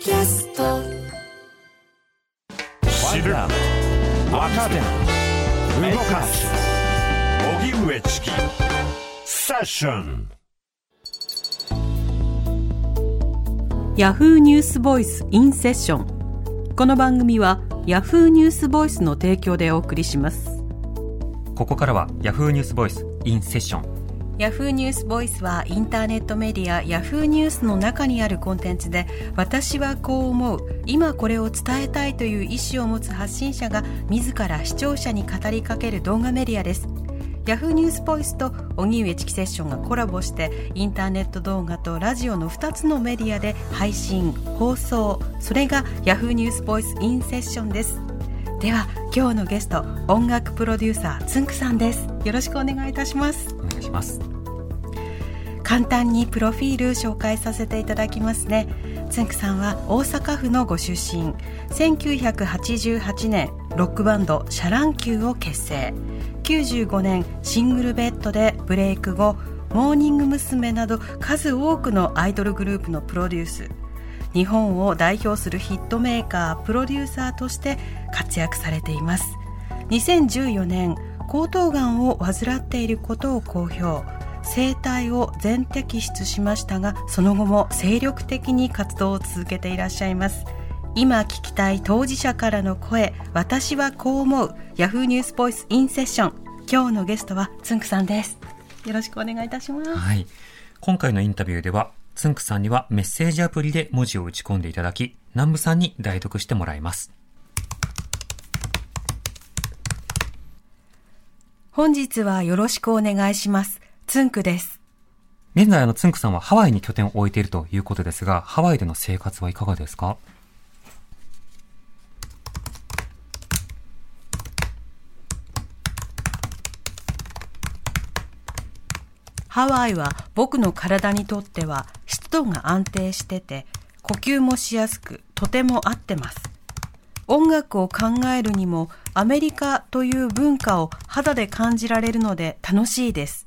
キャスト。知る若手動かす。荻上チキ。セッション。ヤフーニュースボイスインセッションこの番組はヤフーニュースボイスの提供でお送りします。ここからは Yahoo ニュースボイスインセッションヤフーニュースボイスはインターネットメディアヤフーニュースの中にあるコンテンツで私はこう思う。今これを伝えたいという意思を持つ発信者が自ら視聴者に語りかける動画メディアです。ヤフーニュースボイスと荻上チキセッションがコラボしてインターネット動画とラジオの2つのメディアで配信放送。それがヤフーニュースボイスインセッションです。では今日のゲスト音楽プロデューサーつんくさんです。よろしくお願いいたします。お願いします。簡単にプロフィール紹介させていただきますね。つんくさんは大阪府のご出身。1988年ロックバンドシャ乱Q を結成。95年シングルベッドでブレイク後モーニング娘。など数多くのアイドルグループのプロデュース。日本を代表するヒットメーカープロデューサーとして活躍されています。2014年喉頭がんを患っていることを公表。声帯を全摘出しましたがその後も精力的に活動を続けていらっしゃいます。今聞きたい当事者からの声私はこう思う。ヤフーニュースボイスインセッション今日のゲストはつんくさんです。よろしくお願いいたします。はい。今回のインタビューではつんくさんにはメッセージアプリで文字を打ち込んでいただき南部さんに代読してもらいます。本日はよろしくお願いしますつんくです。現在あのつんくさんはハワイに拠点を置いているということですがハワイでの生活はいかがですか？ハワイは僕の体にとっては湿度が安定してて呼吸もしやすくとても合ってます。音楽を考えるにもアメリカという文化を肌で感じられるので楽しいです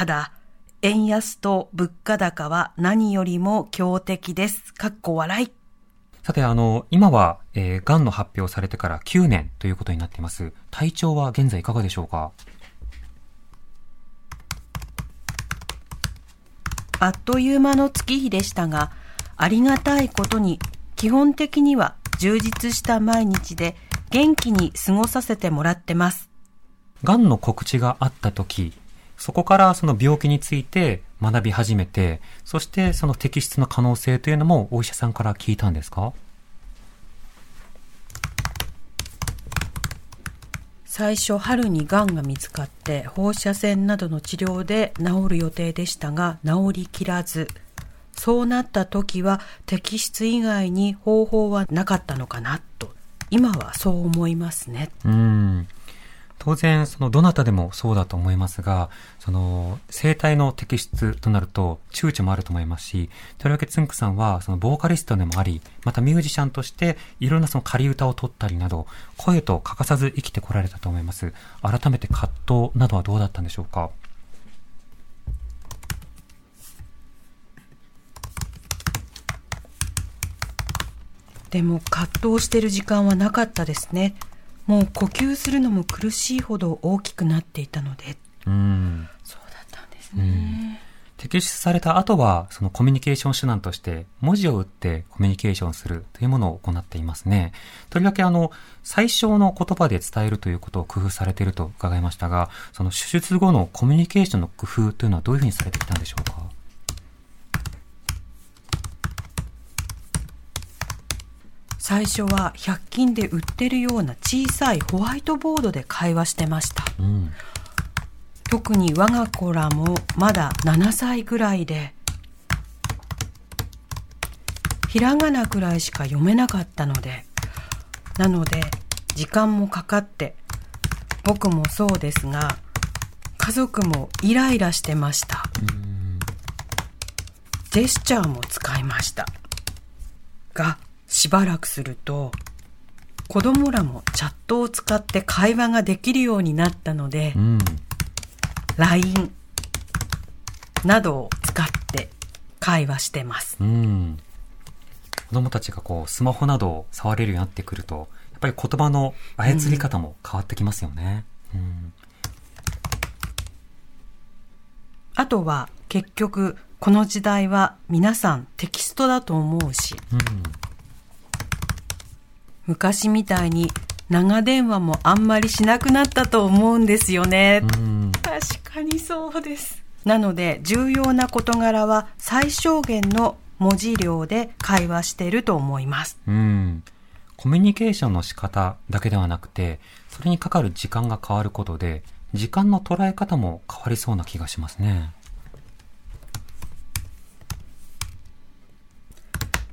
ただ円安と物価高は何よりも強敵ですかっこ笑いさて、あの、今は、えー、癌の発表されてから9年ということになっています。体調は現在いかがでしょうか？あっという間の月日でしたが、ありがたいことに、基本的には充実した毎日で元気に過ごさせてもらってます。癌の告知があった時、そこからその病気について学び始めて、そしてその摘出の可能性というのもお医者さんから聞いたんですか？最初春にがんが見つかって放射線などの治療で治る予定でしたが治りきらずそうなった時は摘出以外に方法はなかったのかなと今はそう思いますね。うん当然、そのどなたでもそうだと思いますが、その生体の摘出となると躊躇もあると思いますし、とりわけつんくさんはそのボーカリストでもあり、またミュージシャンとしていろんなその仮歌を取ったりなど、声と欠かさず生きてこられたと思います。改めて葛藤などはどうだったんでしょうか？でも葛藤してる時間はなかったですね。もう呼吸するのも苦しいほど大きくなっていたので、うん、そうだったんですね。摘出された後は、そのコミュニケーション手段として、文字を打ってコミュニケーションするというものを行っていますね。とりわけあの、最小の言葉で伝えるということを工夫されていると伺いましたが、その手術後のコミュニケーションの工夫というのはどういうふうにされてきたんでしょうか？最初は100均で売ってるような小さいホワイトボードで会話してました、うん、特に我が子らもまだ7歳ぐらいでひらがなくらいしか読めなかったのでなので時間もかかって僕もそうですが家族もイライラしてました、ジェスチャーも使いました。がしばらくすると子供らもチャットを使って会話ができるようになったので、うん、LINE などを使って会話してます、うん、子供たちがこう、スマホなどを触れるようになってくると、やっぱり言葉の操り方も変わってきますよね。うん。あとは結局この時代は皆さんテキストだと思うし、うん昔みたいに長電話もあんまりしなくなったと思うんですよね。うん確かにそうです。なので重要な事柄は最小限の文字量で会話していると思います。うん。コミュニケーションの仕方だけではなくて、それにかかる時間が変わることで、時間の捉え方も変わりそうな気がしますね。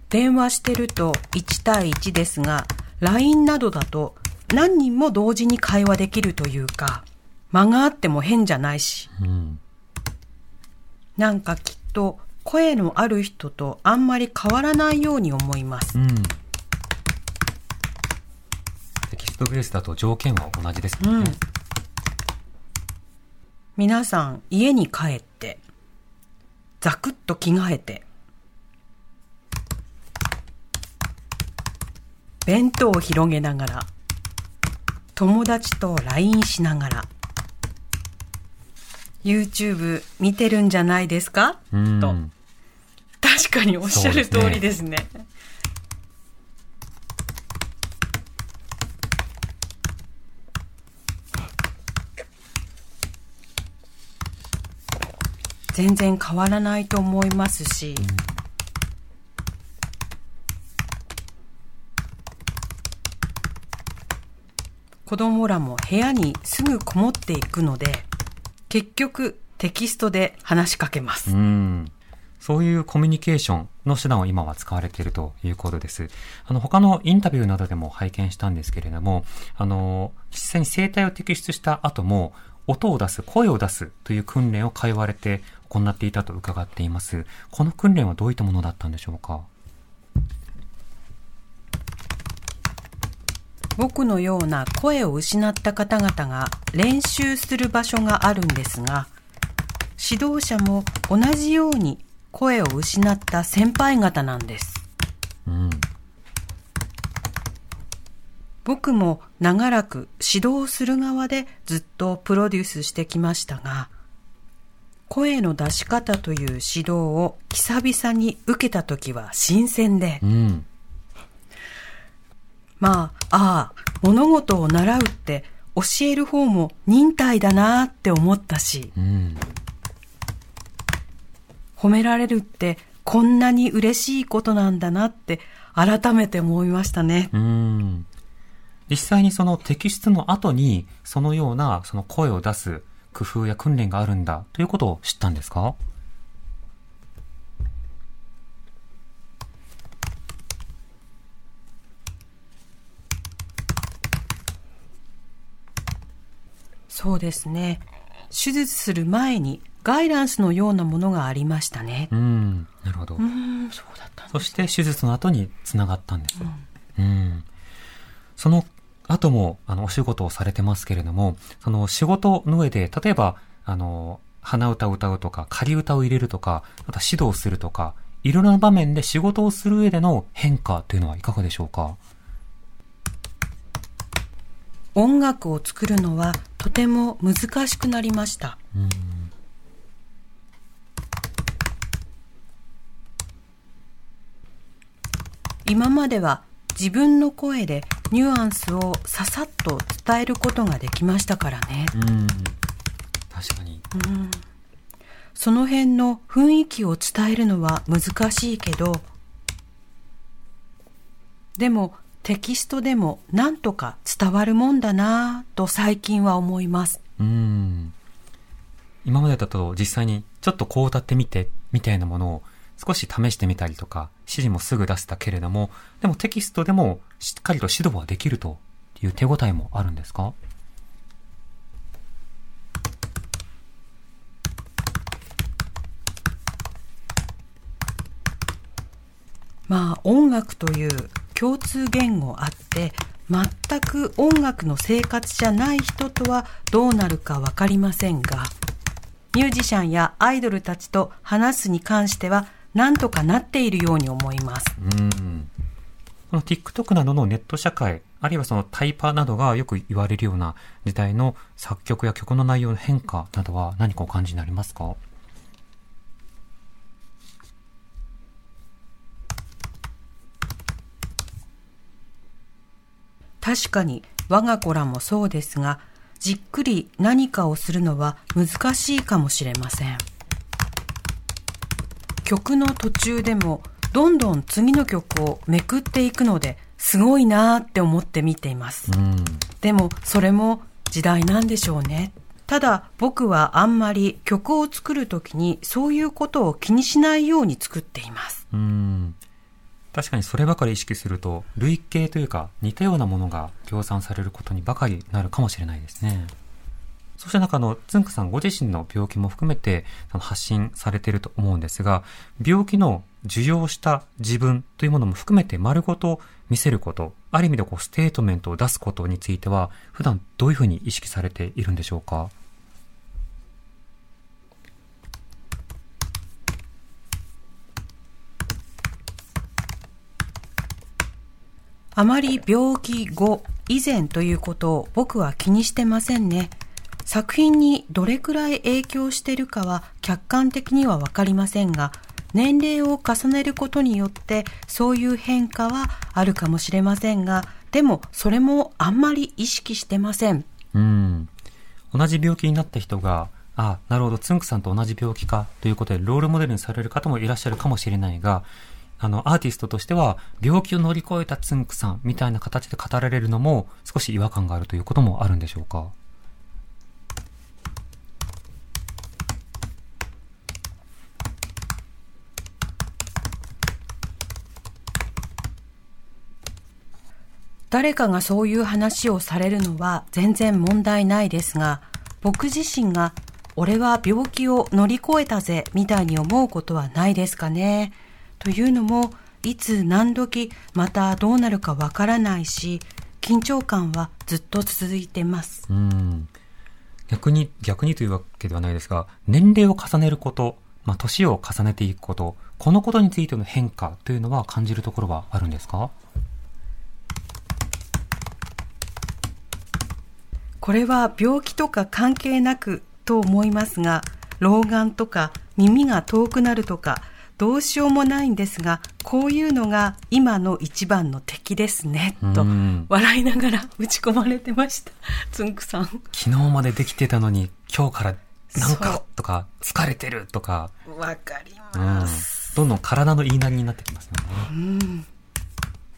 電話してると1対1ですが、LINE などだと何人も同時に会話できるというか、間があっても変じゃないし、うん。なんかきっと声のある人とあんまり変わらないように思います。うん。テキストベースだと条件は同じですもんね。皆さん家に帰って、ザクッと着替えて、弁当を広げながら、友達と LINE しながら、YouTube 見てるんじゃないですか、うん。と確かにおっしゃる通りですね。全然変わらないと思いますし、子供らも部屋にすぐこもっていくので、結局テキストで話しかけます。うん。そういうコミュニケーションの手段を今は使われているということです。あの、他のインタビューなどでも拝見したんですけれども、あの、実際に声帯を摘出した後も、音を出す、声を出すという訓練を通われて行っていたと伺っています。この訓練はどういったものだったんでしょうか？僕のような声を失った方々が練習する場所があるんですが、指導者も同じように声を失った先輩方なんです。うん。僕も長らく指導する側でずっとプロデュースしてきましたが、声の出し方という指導を久々に受けた時は新鮮で、うん。まあ、ああ、物事を習うって教える方も忍耐だなって思ったし、うん。褒められるってこんなに嬉しいことなんだなって改めて思いましたね。うん。実際にその摘出の後に、そのようなその声を出す工夫や訓練があるんだということを知ったんですか？そうですね。手術する前にガイダンスのようなものがありましたね。うん。なるほど。うん、そうだったんだそして手術の後に繋がったんです。うん。その後も、あの、お仕事をされてますけれども、その仕事の上で、例えば、あの、鼻歌を歌うとか、仮歌を入れるとか、また指導するとか、いろいろな場面で仕事をする上での変化というのはいかがでしょうか？音楽を作るのはとても難しくなりました。うん。今までは自分の声でニュアンスをささっと伝えることができましたからね。うん。確かに。その辺の雰囲気を伝えるのは難しいけど、でもテキストでもなんとか伝わるもんだなぁと最近は思います。うん。今までだと実際にちょっとこう歌ってみて、みたいなものを少し試してみたりとか、指示もすぐ出せたけれども、でもテキストでもしっかりと指導はできるという手応えもあるんですか？まあ音楽という共通言語あって全く音楽の生活じゃない人とはどうなるかわかりませんがミュージシャンやアイドルたちと話すに関してはなんとかなっているように思います。うん。この TikTok などのネット社会、あるいはそのタイパなどがよく言われるような時代の作曲や曲の内容の変化などは何かお感じになりますか？確かに我が子らもそうですが、じっくり何かをするのは難しいかもしれません。曲の途中でもどんどん次の曲をめくっていくので、すごいなーって思って見ています。うん。でもそれも時代なんでしょうね。ただ僕はあんまり曲を作るときにそういうことを気にしないように作っています。うん。確かにそればかり意識すると、類型というか似たようなものが量産されることにばかりなるかもしれないですね。そしてなんかあの、つんくさんご自身の病気も含めて発信されていると思うんですが、病気の受容した自分というものも含めて丸ごと見せること、ある意味でこうステートメントを出すことについては、普段どういうふうに意識されているんでしょうか？あまり病気後、以前ということを僕は気にしてませんね。作品にどれくらい影響してるかは客観的にはわかりませんが、年齢を重ねることによってそういう変化はあるかもしれませんが、でもそれもあんまり意識してません。うん。同じ病気になった人が、あ、なるほど、つんくさんと同じ病気かということで、ロールモデルにされる方もいらっしゃるかもしれないが、あの、アーティストとしては、病気を乗り越えたつんくさんみたいな形で語られるのも、少し違和感があるということもあるんでしょうか？誰かがそういう話をされるのは全然問題ないですが、僕自身が俺は病気を乗り越えたぜみたいに思うことはないですかね？というのも、いつ何時またどうなるかわからないし、緊張感はずっと続いてます。うん。逆に、逆にというわけではないですが、年齢を重ねること、まあ、年を重ねていくこと、このことについての変化というのは感じるところはあるんですか？これは病気とか関係なくと思いますが、老眼とか耳が遠くなるとか、どうしようもないんですが、こういうのが今の一番の敵ですね、とうん笑いながら打ち込まれてました。つんくさん。昨日までできてたのに、今日からなんかとか、疲れてるとか、わかりうんます。どんどん体の言いなりになってきますよね。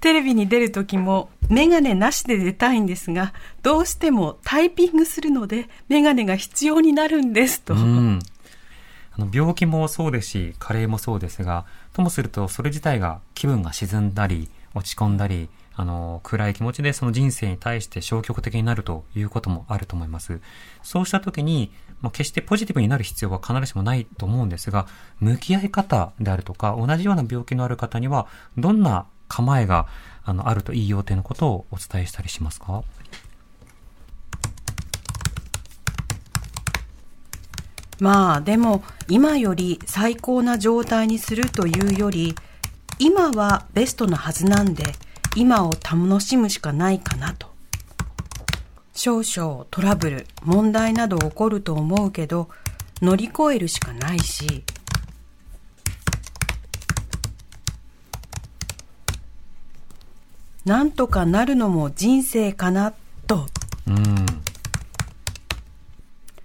テレビに出る時もメガネなしで出たいんですが、どうしてもタイピングするのでメガネが必要になるんですと。うん。あの病気もそうですし、加齢もそうですが、ともするとそれ自体が気分が沈んだり、落ち込んだり、あの、暗い気持ちでその人生に対して消極的になるということもあると思います。そうした時に、まあ、決してポジティブになる必要は必ずしもないと思うんですが、向き合い方であるとか、同じような病気のある方には、どんな構えがあのあるといいよというのことをお伝えしたりしますか？まあでも今より最高な状態にするというより今はベストなはずなんで今を楽しむしかないかなと。少々トラブル問題など起こると思うけど乗り越えるしかないし。なんとかなるのも人生かなと。うん。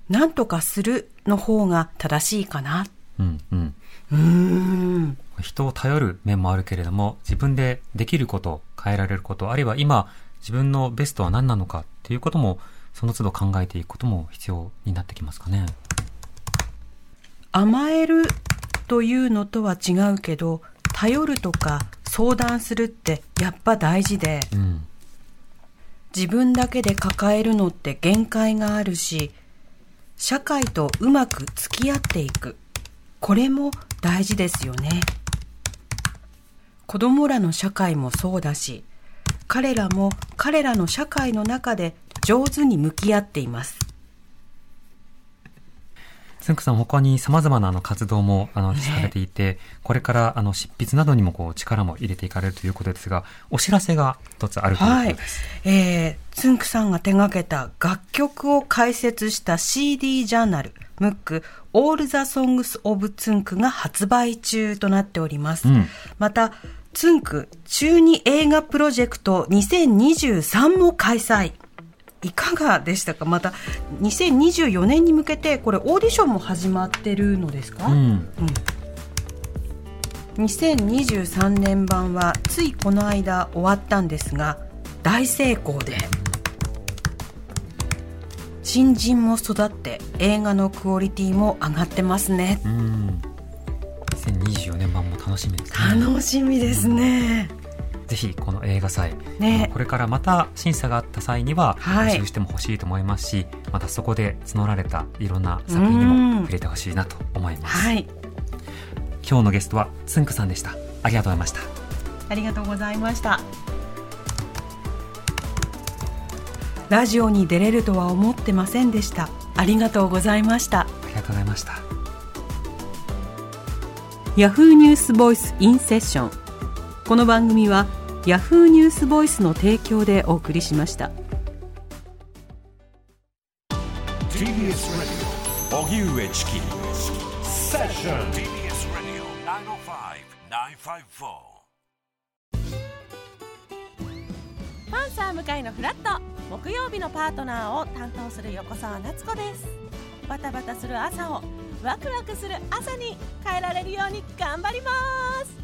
なんとかするの方が正しいかなうん、うん。うーん人を頼る面もあるけれども、自分でできること、変えられること、あるいは今、自分のベストは何なのかっていうことも、その都度考えていくことも必要になってきますかね。甘えるというのとは違うけど頼るとか相談するってやっぱ大事でうん。自分だけで抱えるのって限界があるし社会とうまく付き合っていく。これも大事ですよね。子供らの社会もそうだし彼らも彼らの社会の中で上手に向き合っています。つんくさん他に様々なあの活動もあの、されていて、これからあの執筆などにもこう力も入れていかれるということですが、お知らせが一つあるということです。はい、えー、つんくさんが手掛けた楽曲を解説した CD ジャーナル、ムック、All the Songs of つんくが発売中となっております。うん、また、つんく中二映画プロジェクト2023も開催。いかがでしたか？また2024年に向けてこれオーディションも始まってるのですか、うん、うん、2023年版はついこの間終わったんですが大成功で新人も育って映画のクオリティも上がってますね、うん、2024年版も楽しみですね。楽しみですね、うんぜひこの映画祭、ね、これからまた審査があった際には募集しても欲しいと思いますし、はい、またそこで募られたいろんな作品にも触れてほしいなと思います、はい、今日のゲストはつんくさんでした。ありがとうございました。ありがとうございました。ラジオに出れるとは思ってませんでした。ありがとうございました。ありがとうございました。ヤフーニュースボイスインセッションこの番組はヤフーニュースボイスの提供でお送りしました。TBS 荻上チキセッション TBS パンサー向井のフラット。木曜日のパートナーを担当する横澤夏子です。バタバタする朝をワクワクする朝に変えられるように頑張ります